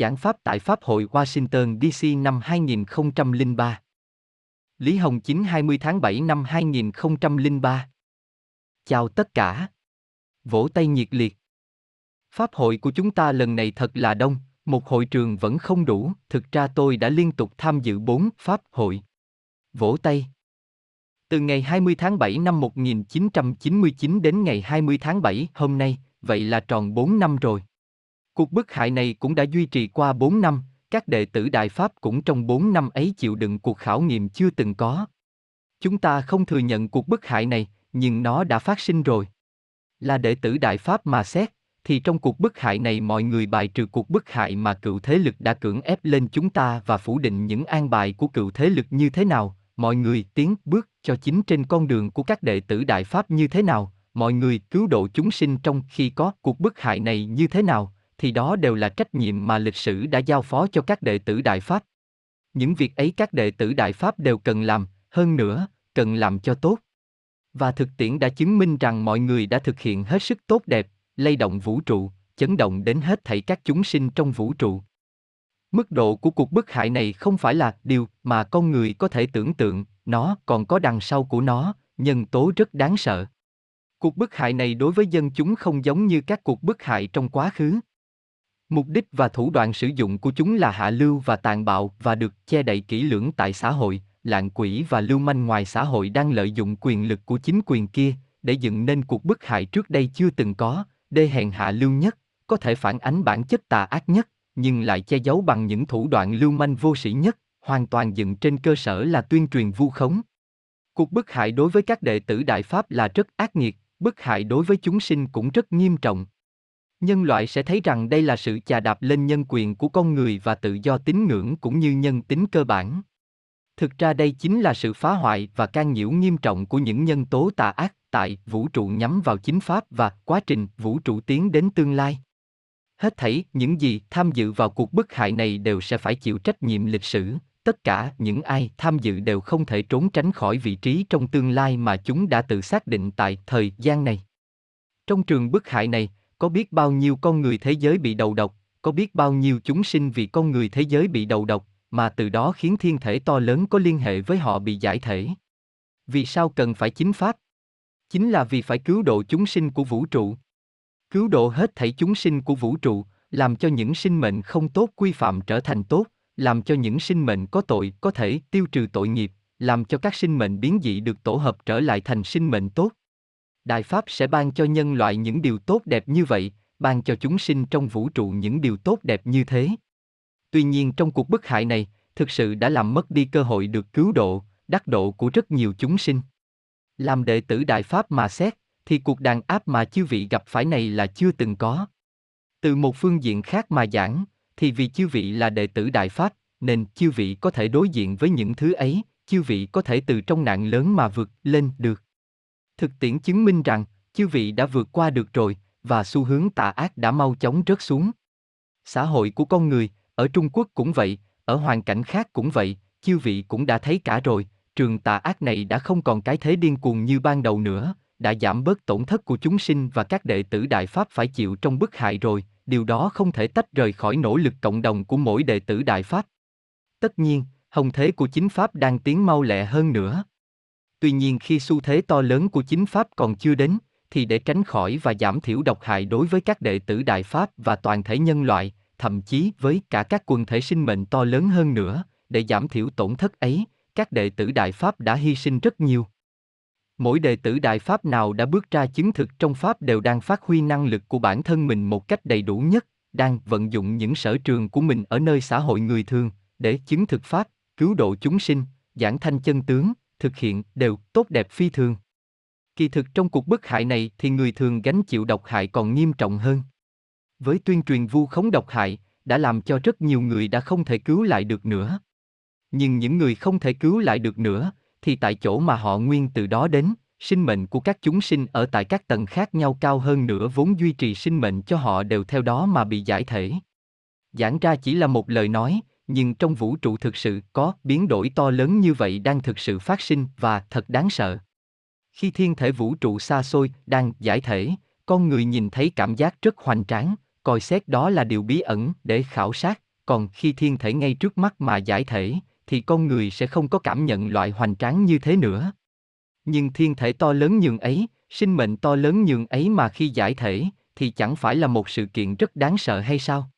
Giảng pháp tại Pháp hội Washington DC năm 2003. Lý Hồng 9 20 tháng 7 năm 2003. Chào tất cả. Vỗ tay nhiệt liệt. Pháp hội của chúng ta lần này thật là đông, một hội trường vẫn không đủ, thực ra tôi đã liên tục tham dự bốn Pháp hội. Vỗ tay. Từ ngày 20 tháng 7 năm 1999 đến ngày 20 tháng 7 hôm nay, vậy là tròn 4 năm rồi. Cuộc bức hại này cũng đã duy trì qua 4 năm, các đệ tử Đại Pháp cũng trong 4 năm ấy chịu đựng cuộc khảo nghiệm chưa từng có. Chúng ta không thừa nhận cuộc bức hại này, nhưng nó đã phát sinh rồi. Là đệ tử Đại Pháp mà xét, thì trong cuộc bức hại này mọi người bài trừ cuộc bức hại mà cựu thế lực đã cưỡng ép lên chúng ta và phủ định những an bài của cựu thế lực như thế nào, mọi người tiến bước cho chính trên con đường của các đệ tử Đại Pháp như thế nào, mọi người cứu độ chúng sinh trong khi có cuộc bức hại này như thế nào, thì đó đều là trách nhiệm mà lịch sử đã giao phó cho các đệ tử Đại Pháp. Những việc ấy các đệ tử Đại Pháp đều cần làm, hơn nữa, cần làm cho tốt. Và thực tiễn đã chứng minh rằng mọi người đã thực hiện hết sức tốt đẹp, lay động vũ trụ, chấn động đến hết thảy các chúng sinh trong vũ trụ. Mức độ của cuộc bức hại này không phải là điều mà con người có thể tưởng tượng, nó còn có đằng sau của nó, nhân tố rất đáng sợ. Cuộc bức hại này đối với dân chúng không giống như các cuộc bức hại trong quá khứ. Mục đích và thủ đoạn sử dụng của chúng là hạ lưu và tàn bạo và được che đậy kỹ lưỡng tại xã hội, lạng quỷ và lưu manh ngoài xã hội đang lợi dụng quyền lực của chính quyền kia để dựng nên cuộc bức hại trước đây chưa từng có, đê hèn hạ lưu nhất, có thể phản ánh bản chất tà ác nhất, nhưng lại che giấu bằng những thủ đoạn lưu manh vô sĩ nhất, hoàn toàn dựng trên cơ sở là tuyên truyền vu khống. Cuộc bức hại đối với các đệ tử Đại Pháp là rất ác nghiệt, bức hại đối với chúng sinh cũng rất nghiêm trọng. Nhân loại sẽ thấy rằng đây là sự chà đạp lên nhân quyền của con người và tự do tín ngưỡng cũng như nhân tính cơ bản. Thực ra đây chính là sự phá hoại và can nhiễu nghiêm trọng của những nhân tố tà ác tại vũ trụ nhắm vào chính pháp và quá trình vũ trụ tiến đến tương lai. Hết thảy những gì tham dự vào cuộc bức hại này đều sẽ phải chịu trách nhiệm lịch sử, tất cả những ai tham dự đều không thể trốn tránh khỏi vị trí trong tương lai mà chúng đã tự xác định tại thời gian này. Trong trường bức hại này, có biết bao nhiêu con người thế giới bị đầu độc, có biết bao nhiêu chúng sinh vì con người thế giới bị đầu độc, mà từ đó khiến thiên thể to lớn có liên hệ với họ bị giải thể. Vì sao cần phải chính pháp? Chính là vì phải cứu độ chúng sinh của vũ trụ. Cứu độ hết thảy chúng sinh của vũ trụ, làm cho những sinh mệnh không tốt quy phạm trở thành tốt, làm cho những sinh mệnh có tội có thể tiêu trừ tội nghiệp, làm cho các sinh mệnh biến dị được tổ hợp trở lại thành sinh mệnh tốt. Đại Pháp sẽ ban cho nhân loại những điều tốt đẹp như vậy, ban cho chúng sinh trong vũ trụ những điều tốt đẹp như thế. Tuy nhiên trong cuộc bức hại này, thực sự đã làm mất đi cơ hội được cứu độ, đắc độ của rất nhiều chúng sinh. Làm đệ tử Đại Pháp mà xét, thì cuộc đàn áp mà chư vị gặp phải này là chưa từng có. Từ một phương diện khác mà giảng, thì vì chư vị là đệ tử Đại Pháp, nên chư vị có thể đối diện với những thứ ấy, chư vị có thể từ trong nạn lớn mà vượt lên được. Thực tiễn chứng minh rằng, chư vị đã vượt qua được rồi, và xu hướng tà ác đã mau chóng rớt xuống. Xã hội của con người, ở Trung Quốc cũng vậy, ở hoàn cảnh khác cũng vậy, chư vị cũng đã thấy cả rồi, trường tà ác này đã không còn cái thế điên cuồng như ban đầu nữa, đã giảm bớt tổn thất của chúng sinh và các đệ tử Đại Pháp phải chịu trong bức hại rồi, điều đó không thể tách rời khỏi nỗ lực cộng đồng của mỗi đệ tử Đại Pháp. Tất nhiên, hồng thế của chính Pháp đang tiến mau lẹ hơn nữa. Tuy nhiên khi xu thế to lớn của chính Pháp còn chưa đến, thì để tránh khỏi và giảm thiểu độc hại đối với các đệ tử Đại Pháp và toàn thể nhân loại, thậm chí với cả các quần thể sinh mệnh to lớn hơn nữa, để giảm thiểu tổn thất ấy, các đệ tử Đại Pháp đã hy sinh rất nhiều. Mỗi đệ tử Đại Pháp nào đã bước ra chứng thực trong Pháp đều đang phát huy năng lực của bản thân mình một cách đầy đủ nhất, đang vận dụng những sở trường của mình ở nơi xã hội người thường, để chứng thực Pháp, cứu độ chúng sinh, giảng thanh chân tướng, thực hiện đều tốt đẹp phi thường. Kỳ thực trong cuộc bức hại này thì người thường gánh chịu độc hại còn nghiêm trọng hơn. Với tuyên truyền vu khống độc hại, đã làm cho rất nhiều người đã không thể cứu lại được nữa. Nhưng những người không thể cứu lại được nữa, thì tại chỗ mà họ nguyên từ đó đến, sinh mệnh của các chúng sinh ở tại các tầng khác nhau cao hơn nữa vốn duy trì sinh mệnh cho họ đều theo đó mà bị giải thể. Giảng ra chỉ là một lời nói, nhưng trong vũ trụ thực sự có biến đổi to lớn như vậy đang thực sự phát sinh và thật đáng sợ. Khi thiên thể vũ trụ xa xôi đang giải thể, con người nhìn thấy cảm giác rất hoành tráng, coi xét đó là điều bí ẩn để khảo sát, còn khi thiên thể ngay trước mắt mà giải thể, thì con người sẽ không có cảm nhận loại hoành tráng như thế nữa. Nhưng thiên thể to lớn nhường ấy, sinh mệnh to lớn nhường ấy mà khi giải thể, thì chẳng phải là một sự kiện rất đáng sợ hay sao?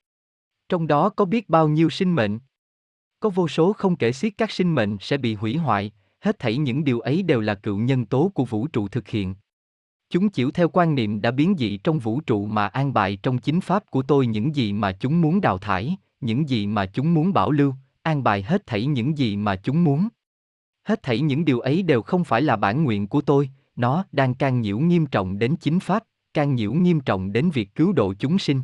Trong đó có biết bao nhiêu sinh mệnh? Có vô số không kể xiết các sinh mệnh sẽ bị hủy hoại, hết thảy những điều ấy đều là cựu nhân tố của vũ trụ thực hiện. Chúng chịu theo quan niệm đã biến dị trong vũ trụ mà an bài trong chính pháp của tôi những gì mà chúng muốn đào thải, những gì mà chúng muốn bảo lưu, an bài hết thảy những gì mà chúng muốn. Hết thảy những điều ấy đều không phải là bản nguyện của tôi, nó đang can nhiễu nghiêm trọng đến chính pháp, can nhiễu nghiêm trọng đến việc cứu độ chúng sinh.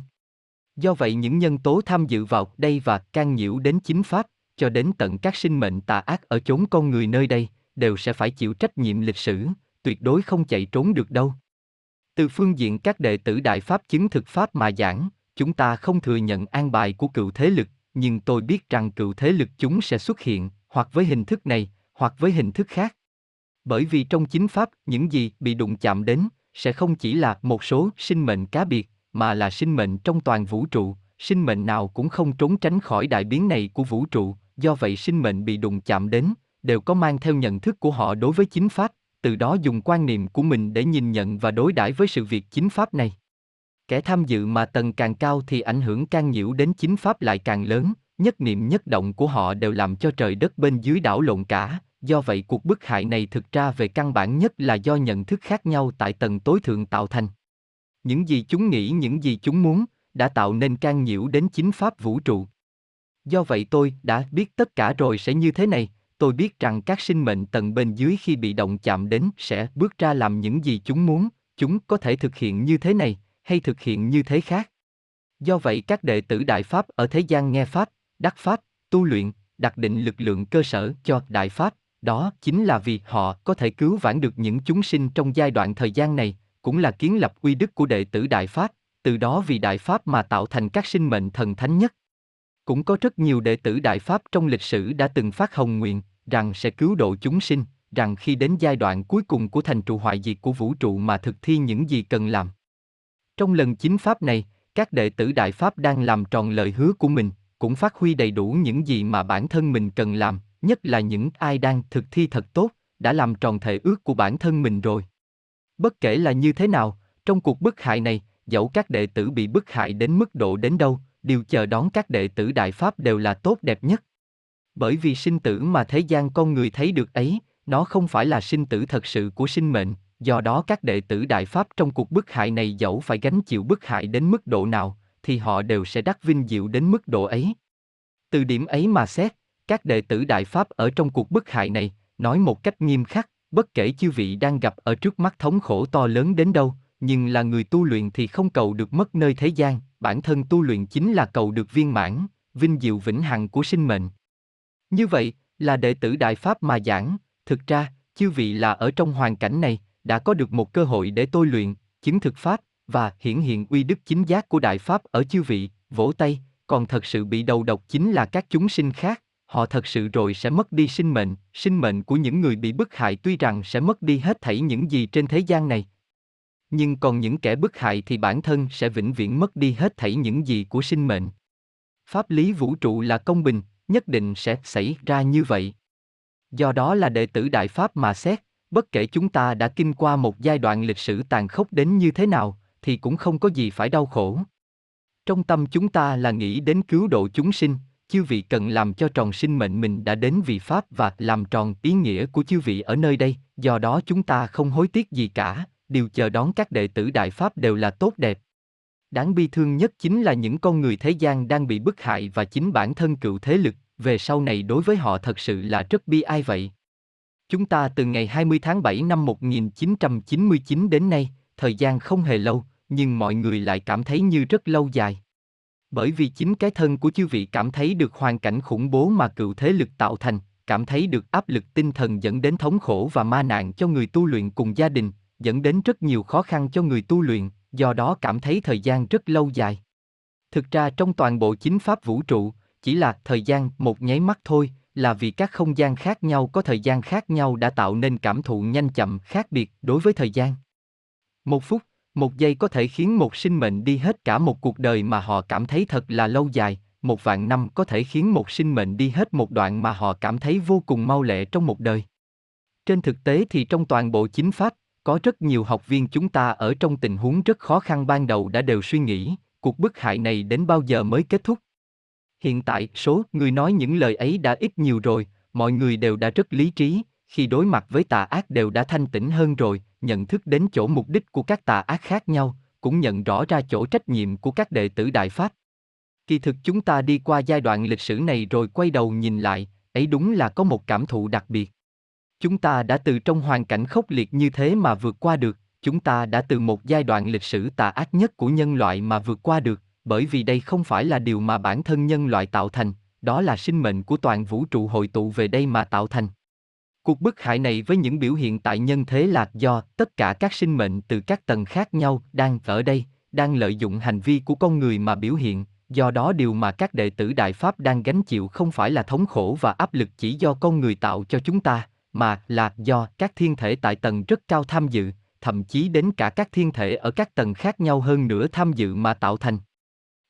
Do vậy những nhân tố tham dự vào đây và can nhiễu đến chính pháp, cho đến tận các sinh mệnh tà ác ở chốn con người nơi đây, đều sẽ phải chịu trách nhiệm lịch sử, tuyệt đối không chạy trốn được đâu. Từ phương diện các đệ tử Đại Pháp chứng thực Pháp mà giảng, chúng ta không thừa nhận an bài của cựu thế lực, nhưng tôi biết rằng cựu thế lực chúng sẽ xuất hiện, hoặc với hình thức này, hoặc với hình thức khác. Bởi vì trong chính Pháp, những gì bị đụng chạm đến, sẽ không chỉ là một số sinh mệnh cá biệt, mà là sinh mệnh trong toàn vũ trụ, sinh mệnh nào cũng không trốn tránh khỏi đại biến này của vũ trụ, do vậy sinh mệnh bị đụng chạm đến, đều có mang theo nhận thức của họ đối với chính pháp, từ đó dùng quan niệm của mình để nhìn nhận và đối đãi với sự việc chính pháp này. Kẻ tham dự mà tầng càng cao thì ảnh hưởng can nhiễu đến chính pháp lại càng lớn, nhất niệm nhất động của họ đều làm cho trời đất bên dưới đảo lộn cả, do vậy cuộc bức hại này thực ra về căn bản nhất là do nhận thức khác nhau tại tầng tối thượng tạo thành. Những gì chúng nghĩ những gì chúng muốn, đã tạo nên can nhiễu đến chính pháp vũ trụ. Do vậy tôi đã biết tất cả rồi sẽ như thế này, tôi biết rằng các sinh mệnh tầng bên dưới khi bị động chạm đến sẽ bước ra làm những gì chúng muốn, chúng có thể thực hiện như thế này, hay thực hiện như thế khác. Do vậy các đệ tử Đại Pháp ở thế gian nghe Pháp, đắc Pháp, tu luyện, đặt định lực lượng cơ sở cho Đại Pháp, đó chính là vì họ có thể cứu vãn được những chúng sinh trong giai đoạn thời gian này, cũng là kiến lập uy đức của đệ tử Đại Pháp, từ đó vì Đại Pháp mà tạo thành các sinh mệnh thần thánh nhất. Cũng có rất nhiều đệ tử Đại Pháp trong lịch sử đã từng phát hồng nguyện, rằng sẽ cứu độ chúng sinh, rằng khi đến giai đoạn cuối cùng của thành trụ hoại diệt của vũ trụ mà thực thi những gì cần làm. Trong lần chính Pháp này, các đệ tử Đại Pháp đang làm tròn lời hứa của mình, cũng phát huy đầy đủ những gì mà bản thân mình cần làm, nhất là những ai đang thực thi thật tốt, đã làm tròn thể ước của bản thân mình rồi. Bất kể là như thế nào, trong cuộc bức hại này, dẫu các đệ tử bị bức hại đến mức độ đến đâu, điều chờ đón các đệ tử Đại Pháp đều là tốt đẹp nhất. Bởi vì sinh tử mà thế gian con người thấy được ấy, nó không phải là sinh tử thật sự của sinh mệnh, do đó các đệ tử Đại Pháp trong cuộc bức hại này dẫu phải gánh chịu bức hại đến mức độ nào, thì họ đều sẽ đắc vinh diệu đến mức độ ấy. Từ điểm ấy mà xét, các đệ tử Đại Pháp ở trong cuộc bức hại này, nói một cách nghiêm khắc, bất kể chư vị đang gặp ở trước mắt thống khổ to lớn đến đâu, nhưng là người tu luyện thì không cầu được mất nơi thế gian, bản thân tu luyện chính là cầu được viên mãn, vinh diệu vĩnh hằng của sinh mệnh. Như vậy, là đệ tử Đại Pháp mà giảng, thực ra, chư vị là ở trong hoàn cảnh này, đã có được một cơ hội để tôi luyện, chứng thực Pháp, và hiển hiện uy đức chính giác của Đại Pháp ở chư vị, vỗ tay, còn thật sự bị đầu độc chính là các chúng sinh khác, họ thật sự rồi sẽ mất đi sinh mệnh, sinh mệnh của những người bị bức hại tuy rằng sẽ mất đi hết thảy những gì trên thế gian này. Nhưng còn những kẻ bức hại thì bản thân sẽ vĩnh viễn mất đi hết thảy những gì của sinh mệnh. Pháp lý vũ trụ là công bình, nhất định sẽ xảy ra như vậy. Do đó là đệ tử Đại Pháp mà xét, bất kể chúng ta đã kinh qua một giai đoạn lịch sử tàn khốc đến như thế nào, thì cũng không có gì phải đau khổ. Trong tâm chúng ta là nghĩ đến cứu độ chúng sinh, chư vị cần làm cho tròn sinh mệnh mình đã đến vì Pháp và làm tròn ý nghĩa của chư vị ở nơi đây, do đó chúng ta không hối tiếc gì cả, điều chờ đón các đệ tử Đại Pháp đều là tốt đẹp. Đáng bi thương nhất chính là những con người thế gian đang bị bức hại và chính bản thân cựu thế lực, về sau này đối với họ thật sự là rất bi ai vậy. Chúng ta từ ngày 20 tháng 7 năm 1999 đến nay, thời gian không hề lâu, nhưng mọi người lại cảm thấy như rất lâu dài. Bởi vì chính cái thân của chư vị cảm thấy được hoàn cảnh khủng bố mà cựu thế lực tạo thành, cảm thấy được áp lực tinh thần dẫn đến thống khổ và ma nạn cho người tu luyện cùng gia đình, dẫn đến rất nhiều khó khăn cho người tu luyện, do đó cảm thấy thời gian rất lâu dài. Thực ra trong toàn bộ chính pháp vũ trụ, chỉ là thời gian một nháy mắt thôi, là vì các không gian khác nhau có thời gian khác nhau đã tạo nên cảm thụ nhanh chậm khác biệt đối với thời gian. Một phút, một giây có thể khiến một sinh mệnh đi hết cả một cuộc đời mà họ cảm thấy thật là lâu dài, một vạn năm có thể khiến một sinh mệnh đi hết một đoạn mà họ cảm thấy vô cùng mau lẹ trong một đời. Trên thực tế thì trong toàn bộ chính pháp, có rất nhiều học viên chúng ta ở trong tình huống rất khó khăn ban đầu đã đều suy nghĩ, cuộc bức hại này đến bao giờ mới kết thúc. Hiện tại, số người nói những lời ấy đã ít nhiều rồi, mọi người đều đã rất lý trí, khi đối mặt với tà ác đều đã thanh tĩnh hơn rồi, nhận thức đến chỗ mục đích của các tà ác khác nhau, cũng nhận rõ ra chỗ trách nhiệm của các đệ tử Đại Pháp. Kỳ thực chúng ta đi qua giai đoạn lịch sử này rồi quay đầu nhìn lại, ấy đúng là có một cảm thụ đặc biệt. Chúng ta đã từ trong hoàn cảnh khốc liệt như thế mà vượt qua được, chúng ta đã từ một giai đoạn lịch sử tà ác nhất của nhân loại mà vượt qua được, bởi vì đây không phải là điều mà bản thân nhân loại tạo thành, đó là sinh mệnh của toàn vũ trụ hội tụ về đây mà tạo thành. Cuộc bức hại này với những biểu hiện tại nhân thế là do tất cả các sinh mệnh từ các tầng khác nhau đang ở đây, đang lợi dụng hành vi của con người mà biểu hiện, do đó điều mà các đệ tử Đại Pháp đang gánh chịu không phải là thống khổ và áp lực chỉ do con người tạo cho chúng ta, mà là do các thiên thể tại tầng rất cao tham dự, thậm chí đến cả các thiên thể ở các tầng khác nhau hơn nữa tham dự mà tạo thành.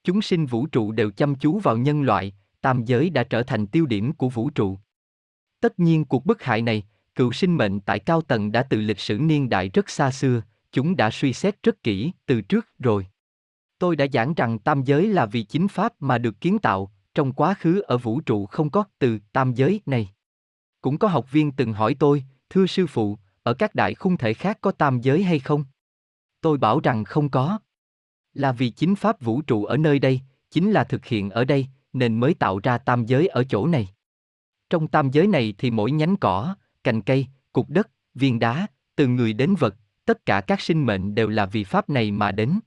Chúng sinh vũ trụ đều chăm chú vào nhân loại, tam giới đã trở thành tiêu điểm của vũ trụ. Tất nhiên cuộc bức hại này, cựu sinh mệnh tại cao tầng đã từ lịch sử niên đại rất xa xưa, chúng đã suy xét rất kỹ từ trước rồi. Tôi đã giảng rằng tam giới là vì chính pháp mà được kiến tạo, trong quá khứ ở vũ trụ không có từ tam giới này. Cũng có học viên từng hỏi tôi, thưa sư phụ, ở các đại khung thể khác có tam giới hay không? Tôi bảo rằng không có. Là vì chính pháp vũ trụ ở nơi đây, chính là thực hiện ở đây, nên mới tạo ra tam giới ở chỗ này. Trong tam giới này thì mỗi nhánh cỏ, cành cây, cục đất, viên đá, từ người đến vật, tất cả các sinh mệnh đều là vì pháp này mà đến.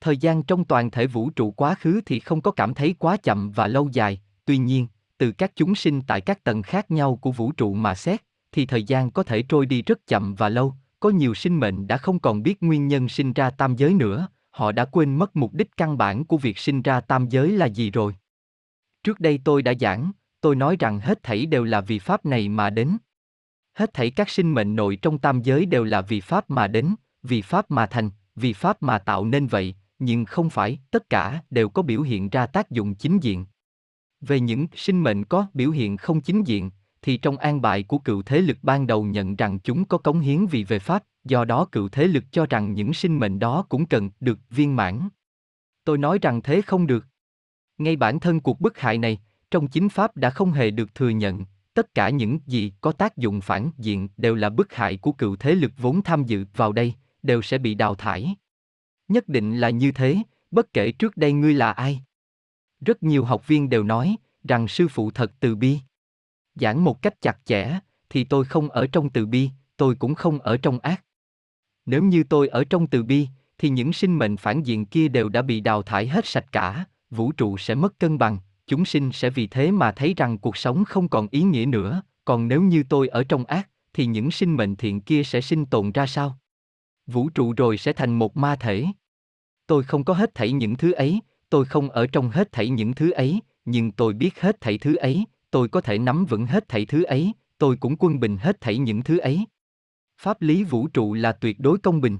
Thời gian trong toàn thể vũ trụ quá khứ thì không có cảm thấy quá chậm và lâu dài, tuy nhiên, từ các chúng sinh tại các tầng khác nhau của vũ trụ mà xét, thì thời gian có thể trôi đi rất chậm và lâu, có nhiều sinh mệnh đã không còn biết nguyên nhân sinh ra tam giới nữa, họ đã quên mất mục đích căn bản của việc sinh ra tam giới là gì rồi. Trước đây tôi đã giảng, tôi nói rằng hết thảy đều là vì pháp này mà đến. Hết thảy các sinh mệnh nội trong tam giới đều là vì pháp mà đến, vì pháp mà thành, vì pháp mà tạo nên vậy, nhưng không phải tất cả đều có biểu hiện ra tác dụng chính diện. Về những sinh mệnh có biểu hiện không chính diện, thì trong an bài của cựu thế lực ban đầu nhận rằng chúng có cống hiến vì về pháp, do đó cựu thế lực cho rằng những sinh mệnh đó cũng cần được viên mãn. Tôi nói rằng thế không được. Ngay bản thân cuộc bức hại này, trong chính pháp đã không hề được thừa nhận, tất cả những gì có tác dụng phản diện đều là bức hại của cựu thế lực vốn tham dự vào đây, đều sẽ bị đào thải. Nhất định là như thế, bất kể trước đây ngươi là ai. Rất nhiều học viên đều nói rằng sư phụ thật từ bi. Giảng một cách chặt chẽ, thì tôi không ở trong từ bi, tôi cũng không ở trong ác. Nếu như tôi ở trong từ bi, thì những sinh mệnh phản diện kia đều đã bị đào thải hết sạch cả, vũ trụ sẽ mất cân bằng, chúng sinh sẽ vì thế mà thấy rằng cuộc sống không còn ý nghĩa nữa, còn nếu như tôi ở trong ác, thì những sinh mệnh thiện kia sẽ sinh tồn ra sao? Vũ trụ rồi sẽ thành một ma thể. Tôi không có hết thảy những thứ ấy, tôi không ở trong hết thảy những thứ ấy, nhưng tôi biết hết thảy thứ ấy, tôi có thể nắm vững hết thảy thứ ấy, tôi cũng quân bình hết thảy những thứ ấy. Pháp lý vũ trụ là tuyệt đối công bình.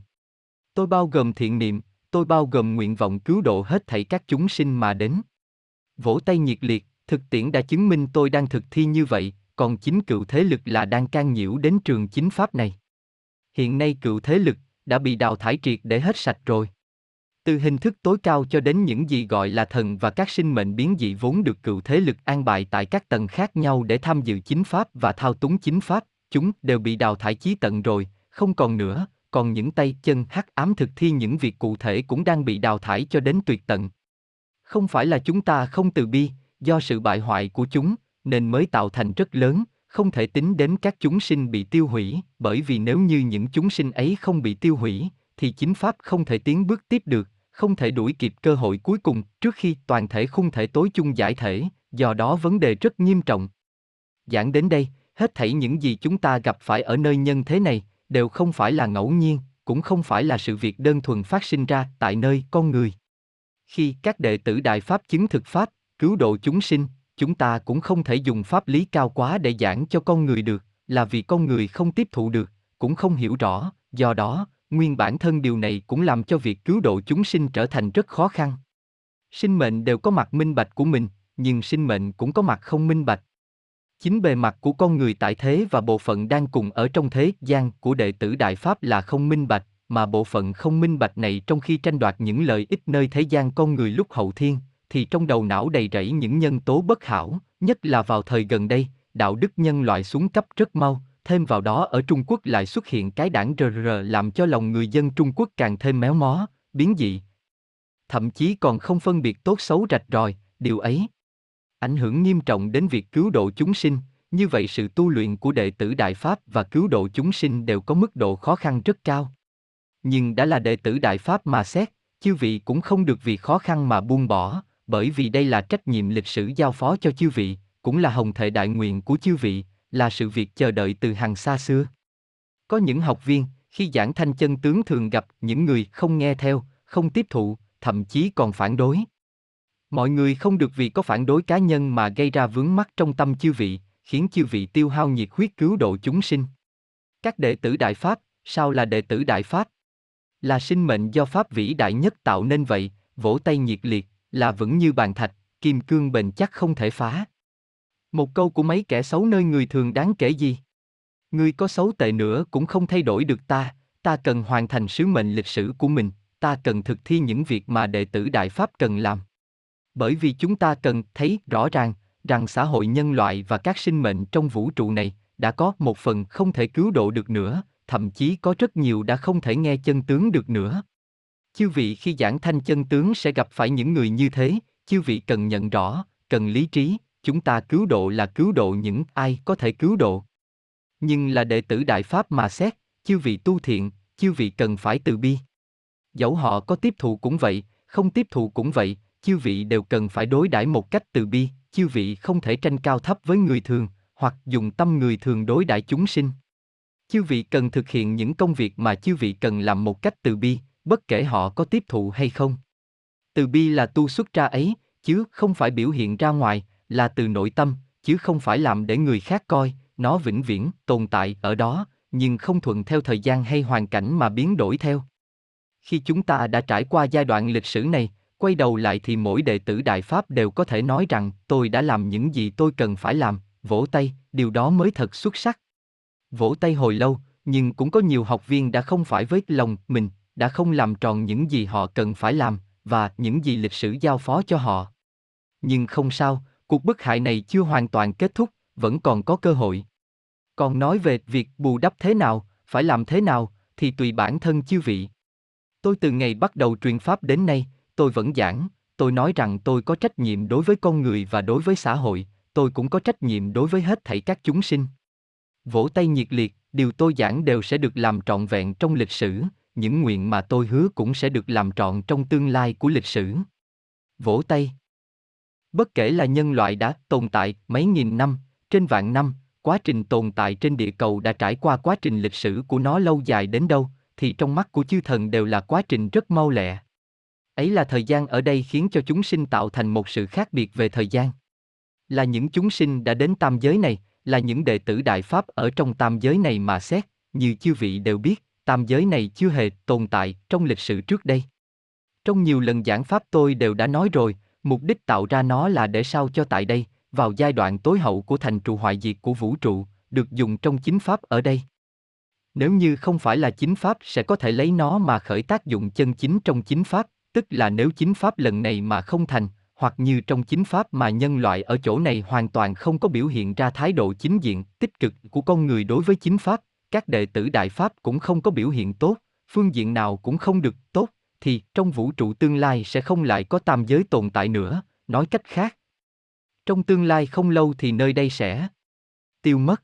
Tôi bao gồm thiện niệm, tôi bao gồm nguyện vọng cứu độ hết thảy các chúng sinh mà đến. Vỗ tay nhiệt liệt, thực tiễn đã chứng minh tôi đang thực thi như vậy, còn chính cựu thế lực là đang can nhiễu đến trường chính pháp này. Hiện nay cựu thế lực đã bị đào thải triệt để hết sạch rồi. Từ hình thức tối cao cho đến những gì gọi là thần và các sinh mệnh biến dị vốn được cựu thế lực an bài tại các tầng khác nhau để tham dự chính pháp và thao túng chính pháp, chúng đều bị đào thải chí tận rồi, không còn nữa, còn những tay chân hắc ám thực thi những việc cụ thể cũng đang bị đào thải cho đến tuyệt tận. Không phải là chúng ta không từ bi, do sự bại hoại của chúng, nên mới tạo thành rất lớn, không thể tính đến các chúng sinh bị tiêu hủy, bởi vì nếu như những chúng sinh ấy không bị tiêu hủy, thì chính pháp không thể tiến bước tiếp được, không thể đuổi kịp cơ hội cuối cùng trước khi toàn thể khung thể tối chung giải thể, do đó vấn đề rất nghiêm trọng. Giảng đến đây, hết thảy những gì chúng ta gặp phải ở nơi nhân thế này, đều không phải là ngẫu nhiên, cũng không phải là sự việc đơn thuần phát sinh ra tại nơi con người. Khi các đệ tử Đại Pháp chứng thực Pháp, cứu độ chúng sinh, chúng ta cũng không thể dùng pháp lý cao quá để giảng cho con người được, là vì con người không tiếp thụ được, cũng không hiểu rõ, do đó, nguyên bản thân điều này cũng làm cho việc cứu độ chúng sinh trở thành rất khó khăn. Sinh mệnh đều có mặt minh bạch của mình, nhưng sinh mệnh cũng có mặt không minh bạch. Chính bề mặt của con người tại thế và bộ phận đang cùng ở trong thế gian của đệ tử Đại Pháp là không minh bạch, mà bộ phận không minh bạch này trong khi tranh đoạt những lợi ích nơi thế gian con người lúc hậu thiên, thì trong đầu não đầy rẫy những nhân tố bất hảo, nhất là vào thời gần đây, đạo đức nhân loại xuống cấp rất mau, thêm vào đó ở Trung Quốc lại xuất hiện cái đảng RR làm cho lòng người dân Trung Quốc càng thêm méo mó, biến dị. Thậm chí còn không phân biệt tốt xấu rạch ròi, điều ấy ảnh hưởng nghiêm trọng đến việc cứu độ chúng sinh, như vậy sự tu luyện của đệ tử Đại Pháp và cứu độ chúng sinh đều có mức độ khó khăn rất cao. Nhưng đã là đệ tử Đại Pháp mà xét, chư vị cũng không được vì khó khăn mà buông bỏ, bởi vì đây là trách nhiệm lịch sử giao phó cho chư vị, cũng là hồng thệ đại nguyện của chư vị, là sự việc chờ đợi từ hàng xa xưa. Có những học viên, khi giảng thanh chân tướng thường gặp những người không nghe theo, không tiếp thụ, thậm chí còn phản đối. Mọi người không được vì có phản đối cá nhân mà gây ra vướng mắc trong tâm chư vị, khiến chư vị tiêu hao nhiệt huyết cứu độ chúng sinh. Các đệ tử Đại Pháp, sao là đệ tử Đại Pháp? Là sinh mệnh do Pháp vĩ đại nhất tạo nên vậy, vỗ tay nhiệt liệt, là vững như bàn thạch, kim cương bền chắc không thể phá. Một câu của mấy kẻ xấu nơi người thường đáng kể gì? Người có xấu tệ nữa cũng không thay đổi được ta, ta cần hoàn thành sứ mệnh lịch sử của mình, ta cần thực thi những việc mà đệ tử Đại Pháp cần làm. Bởi vì chúng ta cần thấy rõ ràng rằng xã hội nhân loại và các sinh mệnh trong vũ trụ này đã có một phần không thể cứu độ được nữa, thậm chí có rất nhiều đã không thể nghe chân tướng được nữa. Chư vị khi giảng thanh chân tướng sẽ gặp phải những người như thế, chư vị cần nhận rõ, cần lý trí, chúng ta cứu độ là cứu độ những ai có thể cứu độ. Nhưng là đệ tử Đại Pháp mà xét, chư vị tu thiện, chư vị cần phải từ bi. Dẫu họ có tiếp thụ cũng vậy, không tiếp thụ cũng vậy, chư vị đều cần phải đối đãi một cách từ bi, chư vị không thể tranh cao thấp với người thường, hoặc dùng tâm người thường đối đãi chúng sinh. Chư vị cần thực hiện những công việc mà chư vị cần làm một cách từ bi, bất kể họ có tiếp thụ hay không. Từ bi là tu xuất ra ấy, chứ không phải biểu hiện ra ngoài, là từ nội tâm, chứ không phải làm để người khác coi, nó vĩnh viễn tồn tại ở đó, nhưng không thuận theo thời gian hay hoàn cảnh mà biến đổi theo. Khi chúng ta đã trải qua giai đoạn lịch sử này, quay đầu lại thì mỗi đệ tử Đại Pháp đều có thể nói rằng tôi đã làm những gì tôi cần phải làm, vỗ tay, điều đó mới thật xuất sắc. Vỗ tay hồi lâu, nhưng cũng có nhiều học viên đã không phải với lòng mình, đã không làm tròn những gì họ cần phải làm, và những gì lịch sử giao phó cho họ. Nhưng không sao, cuộc bức hại này chưa hoàn toàn kết thúc, vẫn còn có cơ hội. Còn nói về việc bù đắp thế nào, phải làm thế nào, thì tùy bản thân chư vị. Tôi từ ngày bắt đầu truyền pháp đến nay, tôi vẫn giảng, tôi nói rằng tôi có trách nhiệm đối với con người và đối với xã hội, tôi cũng có trách nhiệm đối với hết thảy các chúng sinh. Vỗ tay nhiệt liệt, điều tôi giảng đều sẽ được làm trọn vẹn trong lịch sử, những nguyện mà tôi hứa cũng sẽ được làm trọn trong tương lai của lịch sử. Vỗ tay. Bất kể là nhân loại đã tồn tại mấy nghìn năm, trên vạn năm, quá trình tồn tại trên địa cầu đã trải qua quá trình lịch sử của nó lâu dài đến đâu, thì trong mắt của chư thần đều là quá trình rất mau lẹ. Ấy là thời gian ở đây khiến cho chúng sinh tạo thành một sự khác biệt về thời gian. Là những chúng sinh đã đến tam giới này, là những đệ tử Đại Pháp ở trong tam giới này mà xét, như chư vị đều biết, tam giới này chưa hề tồn tại trong lịch sử trước đây. Trong nhiều lần giảng Pháp tôi đều đã nói rồi, mục đích tạo ra nó là để sao cho tại đây, vào giai đoạn tối hậu của thành trụ hoại diệt của vũ trụ, được dùng trong chính Pháp ở đây. Nếu như không phải là chính Pháp sẽ có thể lấy nó mà khởi tác dụng chân chính trong chính Pháp, tức là nếu chính Pháp lần này mà không thành, hoặc như trong chính Pháp mà nhân loại ở chỗ này hoàn toàn không có biểu hiện ra thái độ chính diện, tích cực của con người đối với chính Pháp, các đệ tử Đại Pháp cũng không có biểu hiện tốt, phương diện nào cũng không được tốt, thì trong vũ trụ tương lai sẽ không lại có tam giới tồn tại nữa, nói cách khác. Trong tương lai không lâu thì nơi đây sẽ tiêu mất.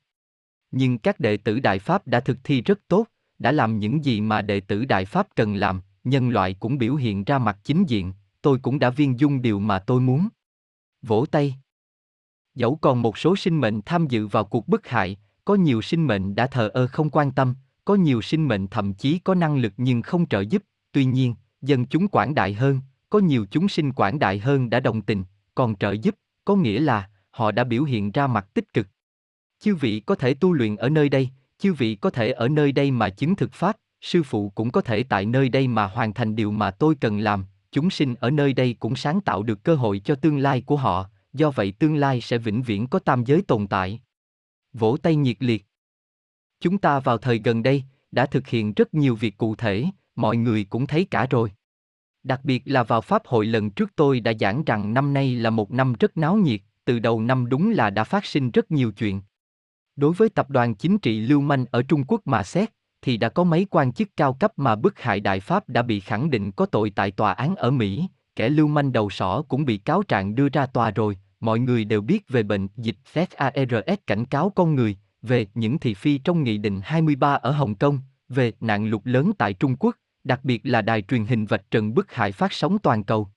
Nhưng các đệ tử Đại Pháp đã thực thi rất tốt, đã làm những gì mà đệ tử Đại Pháp cần làm, nhân loại cũng biểu hiện ra mặt chính diện, tôi cũng đã viên dung điều mà tôi muốn. Vỗ tay. Dẫu còn một số sinh mệnh tham dự vào cuộc bức hại, có nhiều sinh mệnh đã thờ ơ không quan tâm, có nhiều sinh mệnh thậm chí có năng lực nhưng không trợ giúp, tuy nhiên, dân chúng quảng đại hơn, có nhiều chúng sinh quảng đại hơn đã đồng tình, còn trợ giúp, có nghĩa là họ đã biểu hiện ra mặt tích cực. Chư vị có thể tu luyện ở nơi đây, chư vị có thể ở nơi đây mà chứng thực pháp, sư phụ cũng có thể tại nơi đây mà hoàn thành điều mà tôi cần làm, chúng sinh ở nơi đây cũng sáng tạo được cơ hội cho tương lai của họ, do vậy tương lai sẽ vĩnh viễn có tam giới tồn tại. Vỗ tay nhiệt liệt. Chúng ta vào thời gần đây, đã thực hiện rất nhiều việc cụ thể, mọi người cũng thấy cả rồi. Đặc biệt là vào Pháp hội lần trước tôi đã giảng rằng năm nay là một năm rất náo nhiệt, từ đầu năm đúng là đã phát sinh rất nhiều chuyện. Đối với tập đoàn chính trị lưu manh ở Trung Quốc mà xét, thì đã có mấy quan chức cao cấp mà bức hại Đại Pháp đã bị khẳng định có tội tại tòa án ở Mỹ, kẻ lưu manh đầu sỏ cũng bị cáo trạng đưa ra tòa rồi, mọi người đều biết về bệnh dịch SARS cảnh cáo con người, về những thị phi trong Nghị định 23 ở Hồng Kông, về nạn lụt lớn tại Trung Quốc, đặc biệt là đài truyền hình vạch trần bức hại phát sóng toàn cầu.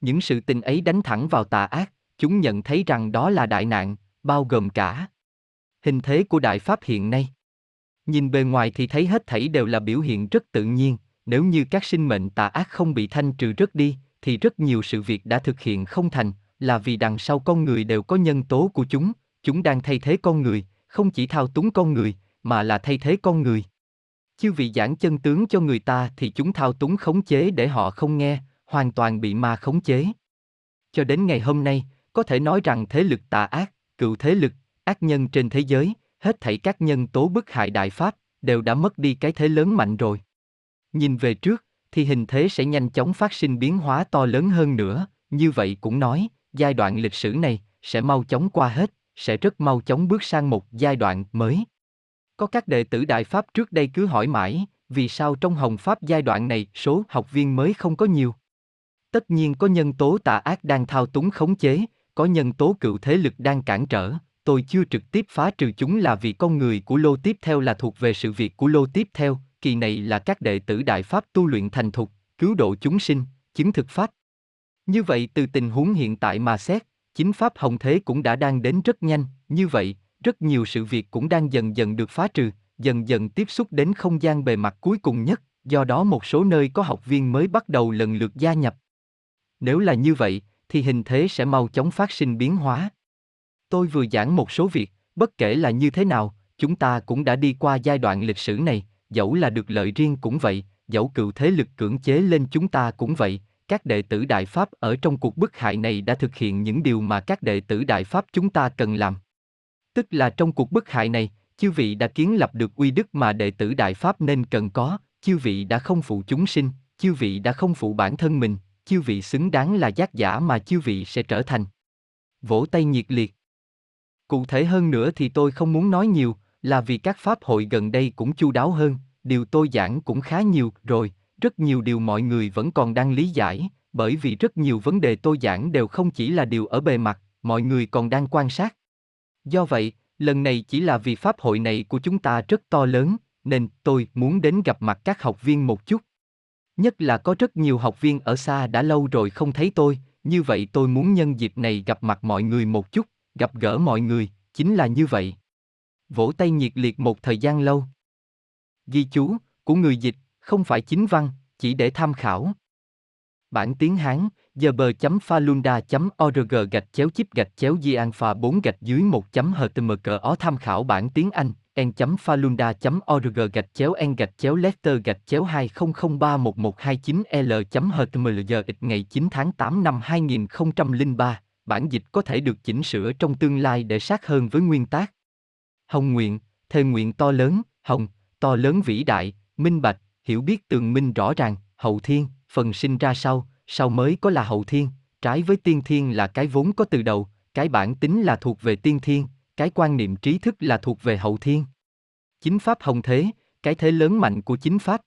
Những sự tình ấy đánh thẳng vào tà ác, chúng nhận thấy rằng đó là đại nạn, bao gồm cả hình thế của đại pháp hiện nay. Nhìn bề ngoài thì thấy hết thảy đều là biểu hiện rất tự nhiên, nếu như các sinh mệnh tà ác không bị thanh trừ rất đi, thì rất nhiều sự việc đã thực hiện không thành, là vì đằng sau con người đều có nhân tố của chúng, chúng đang thay thế con người, không chỉ thao túng con người, mà là thay thế con người. Chư vị giảng chân tướng cho người ta thì chúng thao túng khống chế để họ không nghe, hoàn toàn bị ma khống chế. Cho đến ngày hôm nay, có thể nói rằng thế lực tà ác, cựu thế lực, ác nhân trên thế giới, hết thảy các nhân tố bức hại đại pháp, đều đã mất đi cái thế lớn mạnh rồi. Nhìn về trước, thì hình thế sẽ nhanh chóng phát sinh biến hóa to lớn hơn nữa, như vậy cũng nói, giai đoạn lịch sử này sẽ mau chóng qua hết, sẽ rất mau chóng bước sang một giai đoạn mới. Có các đệ tử Đại Pháp trước đây cứ hỏi mãi, vì sao trong Hồng Pháp giai đoạn này số học viên mới không có nhiều? Tất nhiên có nhân tố tà ác đang thao túng khống chế, có nhân tố cựu thế lực đang cản trở, tôi chưa trực tiếp phá trừ chúng là vì con người của lô tiếp theo là thuộc về sự việc của lô tiếp theo, kỳ này là các đệ tử Đại Pháp tu luyện thành thục, cứu độ chúng sinh, chứng thực Pháp. Như vậy từ tình huống hiện tại mà xét, chính Pháp Hồng Thế cũng đã đang đến rất nhanh, như vậy, rất nhiều sự việc cũng đang dần dần được phá trừ, dần dần tiếp xúc đến không gian bề mặt cuối cùng nhất, do đó một số nơi có học viên mới bắt đầu lần lượt gia nhập. Nếu là như vậy, thì hình thế sẽ mau chóng phát sinh biến hóa. Tôi vừa giảng một số việc, bất kể là như thế nào, chúng ta cũng đã đi qua giai đoạn lịch sử này, dẫu là được lợi riêng cũng vậy, dẫu cựu thế lực cưỡng chế lên chúng ta cũng vậy, các đệ tử Đại Pháp ở trong cuộc bức hại này đã thực hiện những điều mà các đệ tử Đại Pháp chúng ta cần làm. Tức là trong cuộc bức hại này, chư vị đã kiến lập được uy đức mà đệ tử Đại Pháp nên cần có, chư vị đã không phụ chúng sinh, chư vị đã không phụ bản thân mình, chư vị xứng đáng là giác giả mà chư vị sẽ trở thành. Vỗ tay nhiệt liệt. Cụ thể hơn nữa thì tôi không muốn nói nhiều, là vì các pháp hội gần đây cũng chu đáo hơn, điều tôi giảng cũng khá nhiều rồi, rất nhiều điều mọi người vẫn còn đang lý giải, bởi vì rất nhiều vấn đề tôi giảng đều không chỉ là điều ở bề mặt, mọi người còn đang quan sát. Do vậy, lần này chỉ là vì pháp hội này của chúng ta rất to lớn, nên tôi muốn đến gặp mặt các học viên một chút. Nhất là có rất nhiều học viên ở xa đã lâu rồi không thấy tôi, như vậy tôi muốn nhân dịp này gặp mặt mọi người một chút, gặp gỡ mọi người, chính là như vậy. Vỗ tay nhiệt liệt một thời gian lâu. Ghi chú, của người dịch, không phải chính văn, chỉ để tham khảo. Bản tiếng Hán, giờ bờ chấm falunda chấm org gạch chéo chip gạch chéo di alpha 4 gạch dưới 1 chấm htm cỡ ó tham khảo bản tiếng Anh, en chấm falunda chấm org gạch chéo en gạch chéo letter gạch chéo 20031129 l chấm html giờ ít ngày 9 tháng 8 năm 2003, bản dịch có thể được chỉnh sửa trong tương lai để sát hơn với nguyên tác. Hồng nguyện, thề nguyện to lớn, hồng, to lớn vĩ đại, minh bạch, hiểu biết tường minh rõ ràng, hậu thiên, phần sinh ra sau, sau mới có là hậu thiên, trái với tiên thiên là cái vốn có từ đầu, cái bản tính là thuộc về tiên thiên, cái quan niệm trí thức là thuộc về hậu thiên. Chính pháp hồng thế, cái thế lớn mạnh của chính pháp,